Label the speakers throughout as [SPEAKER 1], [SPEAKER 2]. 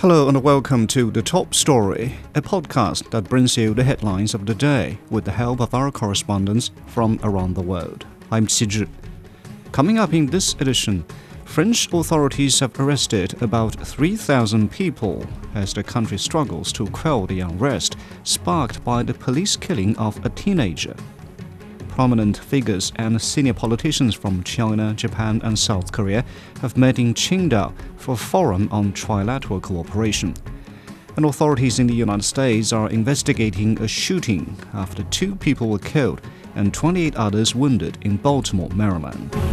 [SPEAKER 1] Hello and welcome to The Top Story, a podcast that brings you the headlines of the day with the help of our correspondents from around the world. I'm Qi Coming up in this edition, French authorities have arrested about 3,000 people as the country struggles to quell the unrest sparked by the police killing of a teenager prominent figures and senior politicians from China, Japan, and South Korea have met in Qingdao for a forum on trilateral cooperation. And authorities in the United States are investigating a shooting after two people were killed and 28 others wounded in Baltimore, Maryland.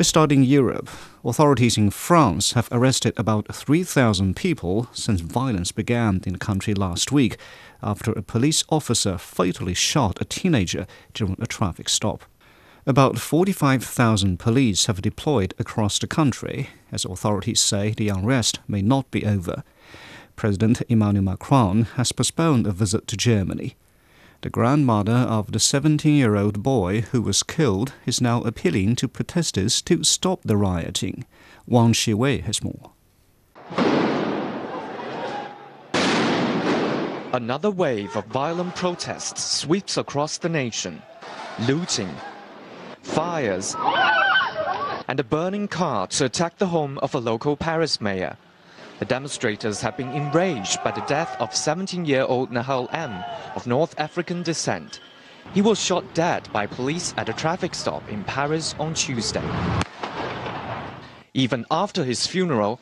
[SPEAKER 1] Starting Europe, authorities in France have arrested about 3,000 people since violence began in the country last week after a police officer fatally shot a teenager during a traffic stop. About 45,000 police have deployed across the country, as authorities say the unrest may not be over. President Emmanuel Macron has postponed a visit to Germany. The grandmother of the 17 year old boy who was killed is now appealing to protesters to stop the rioting. Wang Shiwei has more.
[SPEAKER 2] Another wave of violent protests sweeps across the nation. Looting, fires, and a burning car to attack the home of a local Paris mayor. The demonstrators have been enraged by the death of 17-year-old Nahel M. of North African descent. He was shot dead by police at a traffic stop in Paris on Tuesday. Even after his funeral,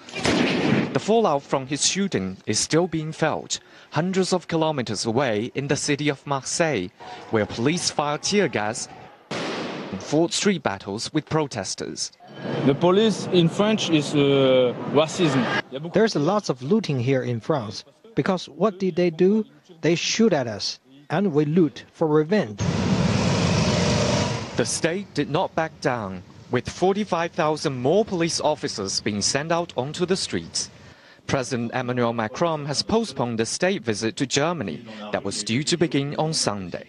[SPEAKER 2] the fallout from his shooting is still being felt hundreds of kilometers away in the city of Marseille, where police fire tear gas and fought street battles with protesters.
[SPEAKER 3] The police in French is uh, racism.
[SPEAKER 4] There's lots of looting here in France because what did they do? They shoot at us and we loot for revenge.
[SPEAKER 2] The state did not back down, with 45,000 more police officers being sent out onto the streets. President Emmanuel Macron has postponed the state visit to Germany that was due to begin on Sunday.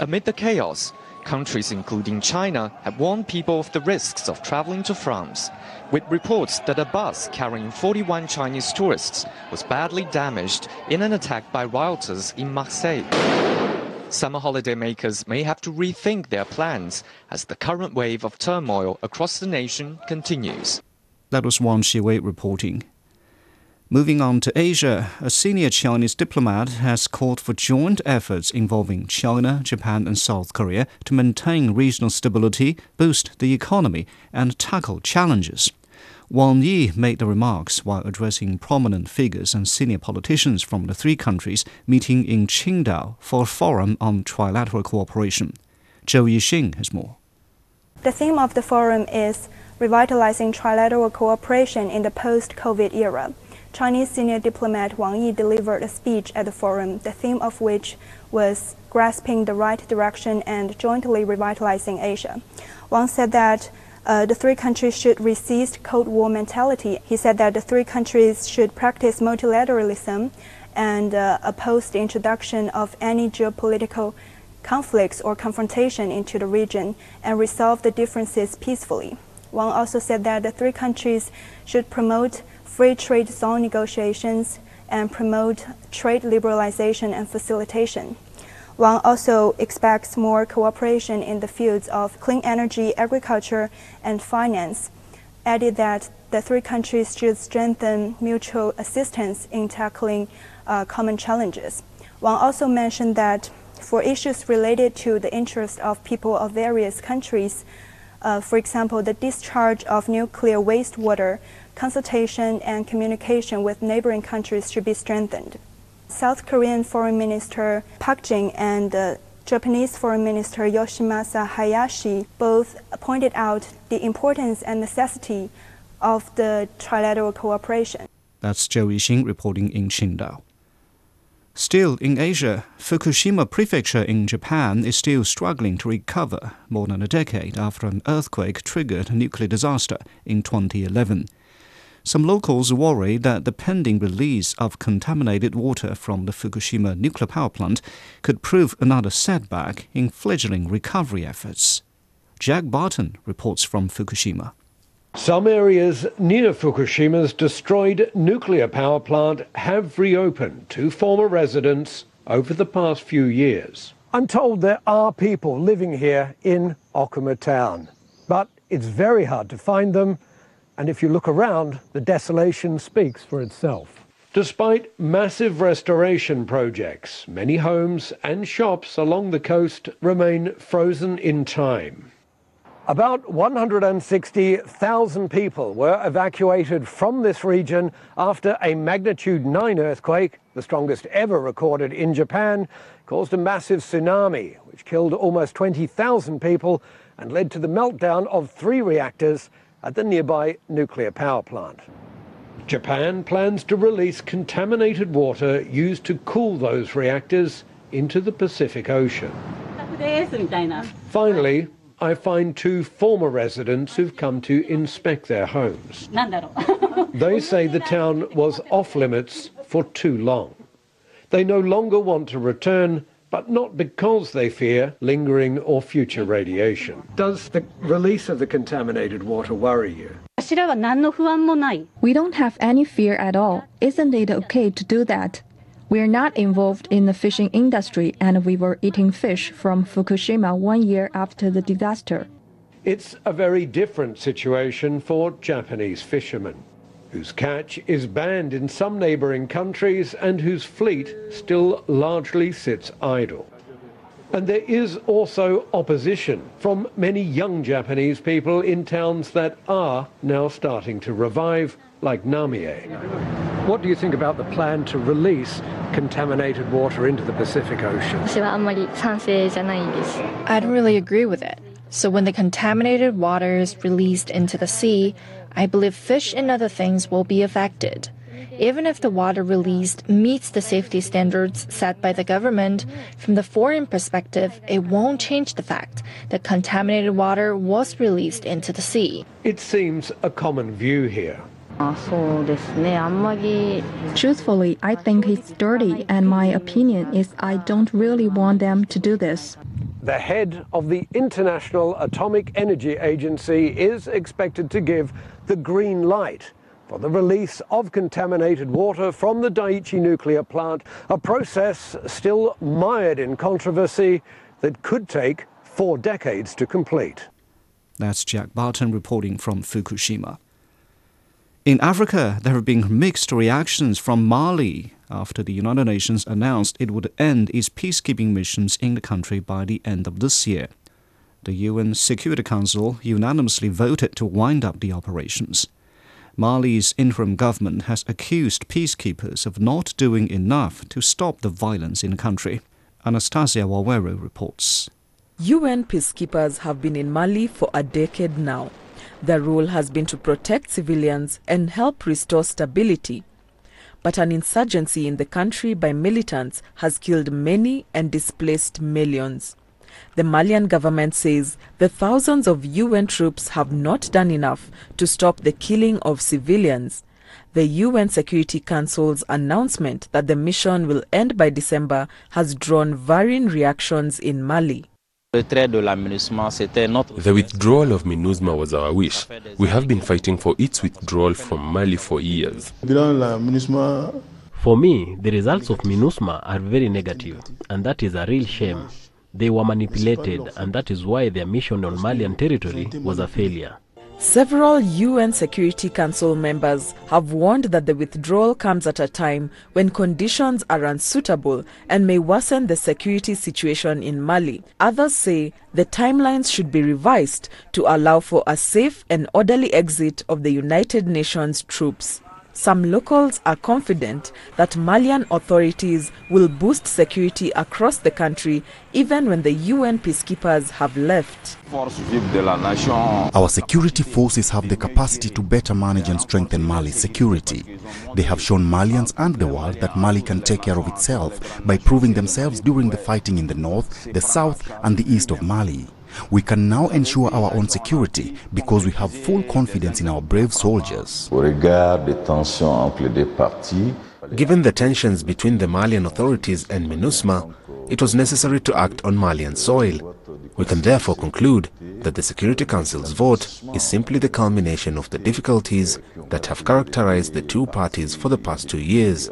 [SPEAKER 2] Amid the chaos, Countries including China have warned people of the risks of traveling to France, with reports that a bus carrying 41 Chinese tourists was badly damaged in an attack by rioters in Marseille. Summer holiday makers may have to rethink their plans as the current wave of turmoil across the nation continues.
[SPEAKER 1] That was Wang Shiwei reporting. Moving on to Asia, a senior Chinese diplomat has called for joint efforts involving China, Japan, and South Korea to maintain regional stability, boost the economy, and tackle challenges. Wang Yi made the remarks while addressing prominent figures and senior politicians from the three countries meeting in Qingdao for a forum on trilateral cooperation. Zhou Yixing has more.
[SPEAKER 5] The theme of the forum is revitalizing trilateral cooperation in the post COVID era. Chinese senior diplomat Wang Yi delivered a speech at the forum, the theme of which was grasping the right direction and jointly revitalizing Asia. Wang said that uh, the three countries should resist Cold War mentality. He said that the three countries should practice multilateralism and uh, oppose the introduction of any geopolitical conflicts or confrontation into the region and resolve the differences peacefully. Wang also said that the three countries should promote free trade zone negotiations and promote trade liberalization and facilitation. Wang also expects more cooperation in the fields of clean energy, agriculture, and finance, added that the three countries should strengthen mutual assistance in tackling uh, common challenges. Wang also mentioned that for issues related to the interest of people of various countries, uh, for example, the discharge of nuclear wastewater, consultation and communication with neighboring countries should be strengthened. South Korean Foreign Minister Park Jin and uh, Japanese Foreign Minister Yoshimasa Hayashi both pointed out the importance and necessity of the trilateral cooperation.
[SPEAKER 1] That's Zhou Yixing reporting in Qingdao. Still, in Asia, Fukushima Prefecture in Japan is still struggling to recover more than a decade after an earthquake triggered a nuclear disaster in 2011. Some locals worry that the pending release of contaminated water from the Fukushima nuclear power plant could prove another setback in fledgling recovery efforts. Jack Barton reports from Fukushima.
[SPEAKER 6] Some areas near Fukushima's destroyed nuclear power plant have reopened to former residents over the past few years. I'm told there are people living here in Okuma town, but it's very hard to find them, and if you look around, the desolation speaks for itself. Despite massive restoration projects, many homes and shops along the coast remain frozen in time. About 160,000 people were evacuated from this region after a magnitude 9 earthquake, the strongest ever recorded in Japan, caused a massive tsunami, which killed almost 20,000 people and led to the meltdown of three reactors at the nearby nuclear power plant. Japan plans to release contaminated water used to cool those reactors into the Pacific Ocean. Finally, I find two former residents who've come to inspect their homes. they say the town was off limits for too long. They no longer want to return, but not because they fear lingering or future radiation. Does the release of the contaminated water worry you?
[SPEAKER 7] We don't have any fear at all. Isn't it okay to do that? We are not involved in the fishing industry and we were eating fish from Fukushima one year after the disaster.
[SPEAKER 6] It's a very different situation for Japanese fishermen, whose catch is banned in some neighboring countries and whose fleet still largely sits idle. And there is also opposition from many young Japanese people in towns that are now starting to revive, like Namie. What do you think about the plan to release contaminated water into the Pacific Ocean?
[SPEAKER 8] I don't really agree with it. So when the contaminated water is released into the sea, I believe fish and other things will be affected. Even if the water released meets the safety standards set by the government, from the foreign perspective, it won't change the fact that contaminated water was released into the sea.
[SPEAKER 6] It seems a common view here.
[SPEAKER 7] Truthfully, I think it's dirty, and my opinion is I don't really want them to do this.
[SPEAKER 6] The head of the International Atomic Energy Agency is expected to give the green light for the release of contaminated water from the Daiichi nuclear plant, a process still mired in controversy that could take four decades to complete.
[SPEAKER 1] That's Jack Barton reporting from Fukushima. In Africa, there have been mixed reactions from Mali after the United Nations announced it would end its peacekeeping missions in the country by the end of this year. The UN Security Council unanimously voted to wind up the operations. Mali's interim government has accused peacekeepers of not doing enough to stop the violence in the country. Anastasia Waweru reports.
[SPEAKER 9] UN peacekeepers have been in Mali for a decade now. Their role has been to protect civilians and help restore stability. But an insurgency in the country by militants has killed many and displaced millions. The Malian government says the thousands of UN troops have not done enough to stop the killing of civilians. The UN Security Council's announcement that the mission will end by December has drawn varying reactions in Mali.
[SPEAKER 10] The withdrawal of MINUSMA was our wish. We have been fighting for its withdrawal from Mali for years.
[SPEAKER 11] For me, the results of MINUSMA are very negative, and that is a real shame. They were manipulated, and that is why their mission on Malian territory was a failure.
[SPEAKER 9] Several UN Security Council members have warned that the withdrawal comes at a time when conditions are unsuitable and may worsen the security situation in Mali. Others say the timelines should be revised to allow for a safe and orderly exit of the United Nations troops. Some locals are confident that Malian authorities will boost security across the country even when the UN peacekeepers have left.
[SPEAKER 12] Our security forces have the capacity to better manage and strengthen Mali's security. They have shown Malians and the world that Mali can take care of itself by proving themselves during the fighting in the north, the south and the east of Mali. We can now ensure our own security because we have full confidence in our brave soldiers.
[SPEAKER 13] Given the tensions between the Malian authorities and MINUSMA, it was necessary to act on Malian soil. We can therefore conclude that the Security Council's vote is simply the culmination of the difficulties that have characterized the two parties for the past two years.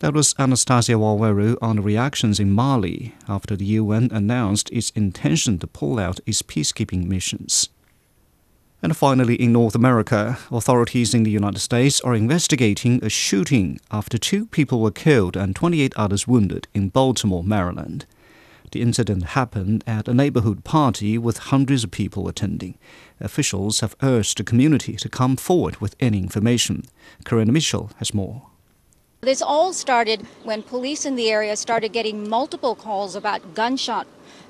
[SPEAKER 1] That was Anastasia Waweru on the reactions in Mali after the UN announced its intention to pull out its peacekeeping missions. And finally, in North America, authorities in the United States are investigating a shooting after two people were killed and 28 others wounded in Baltimore, Maryland. The incident happened at a neighborhood party with hundreds of people attending. Officials have urged the community to come forward with any information. Karina Mitchell has more.
[SPEAKER 14] This all started when police in the area started getting multiple calls about gunshot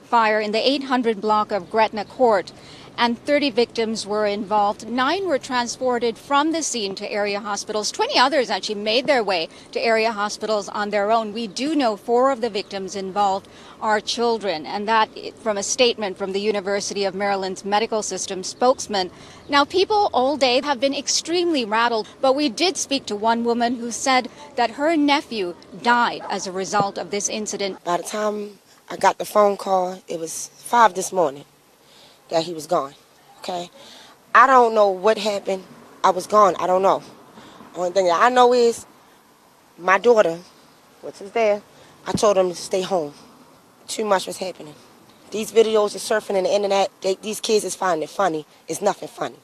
[SPEAKER 14] fire in the 800 block of Gretna Court and 30 victims were involved. Nine were transported from the scene to area hospitals. 20 others actually made their way to area hospitals on their own. We do know four of the victims involved are children, and that from a statement from the University of Maryland's medical system spokesman. Now, people all day have been extremely rattled, but we did speak to one woman who said that her nephew died as a result of this incident.
[SPEAKER 15] By the time I got the phone call, it was five this morning that he was gone. Okay? I don't know what happened. I was gone. I don't know. Only thing that I know is my daughter, which is there, I told him to stay home. Too much was happening. These videos are surfing in the internet. They, these kids is finding it funny. It's nothing funny.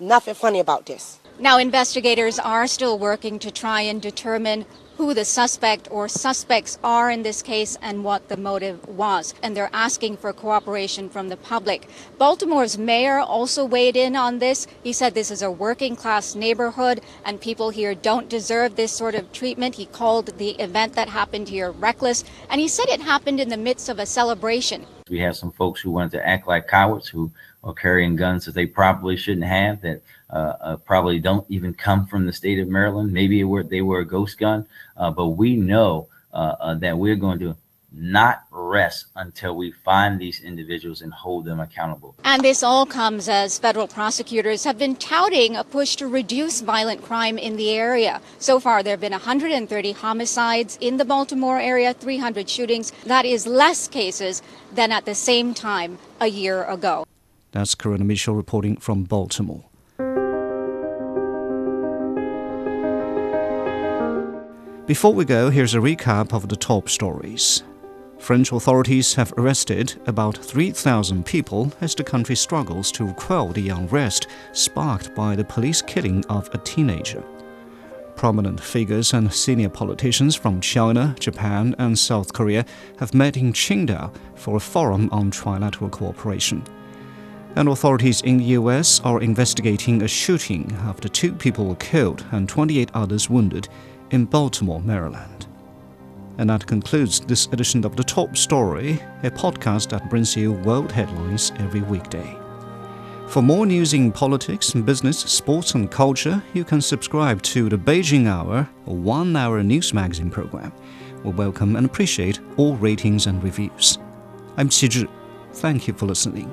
[SPEAKER 15] Nothing funny about this.
[SPEAKER 14] Now, investigators are still working to try and determine who the suspect or suspects are in this case and what the motive was. And they're asking for cooperation from the public. Baltimore's mayor also weighed in on this. He said this is a working class neighborhood and people here don't deserve this sort of treatment. He called the event that happened here reckless. And he said it happened in the midst of a celebration.
[SPEAKER 16] We have some folks who wanted to act like cowards who are carrying guns that they probably shouldn't have that uh, uh, probably don't even come from the state of Maryland. Maybe were, they were a ghost gun, uh, but we know uh, uh, that we're going to not rest until we find these individuals and hold them accountable.
[SPEAKER 14] And this all comes as federal prosecutors have been touting a push to reduce violent crime in the area. So far, there have been 130 homicides in the Baltimore area, 300 shootings. That is less cases than at the same time a year ago.
[SPEAKER 1] That's Karina Mitchell reporting from Baltimore. Before we go, here's a recap of the top stories. French authorities have arrested about 3,000 people as the country struggles to quell the unrest sparked by the police killing of a teenager. Prominent figures and senior politicians from China, Japan, and South Korea have met in Qingdao for a forum on trilateral cooperation. And authorities in the US are investigating a shooting after two people were killed and 28 others wounded in Baltimore, Maryland. And that concludes this edition of The Top Story, a podcast that brings you world headlines every weekday. For more news in politics, business, sports, and culture, you can subscribe to the Beijing Hour, a one hour news magazine program. We welcome and appreciate all ratings and reviews. I'm Qi Zhi. Thank you for listening.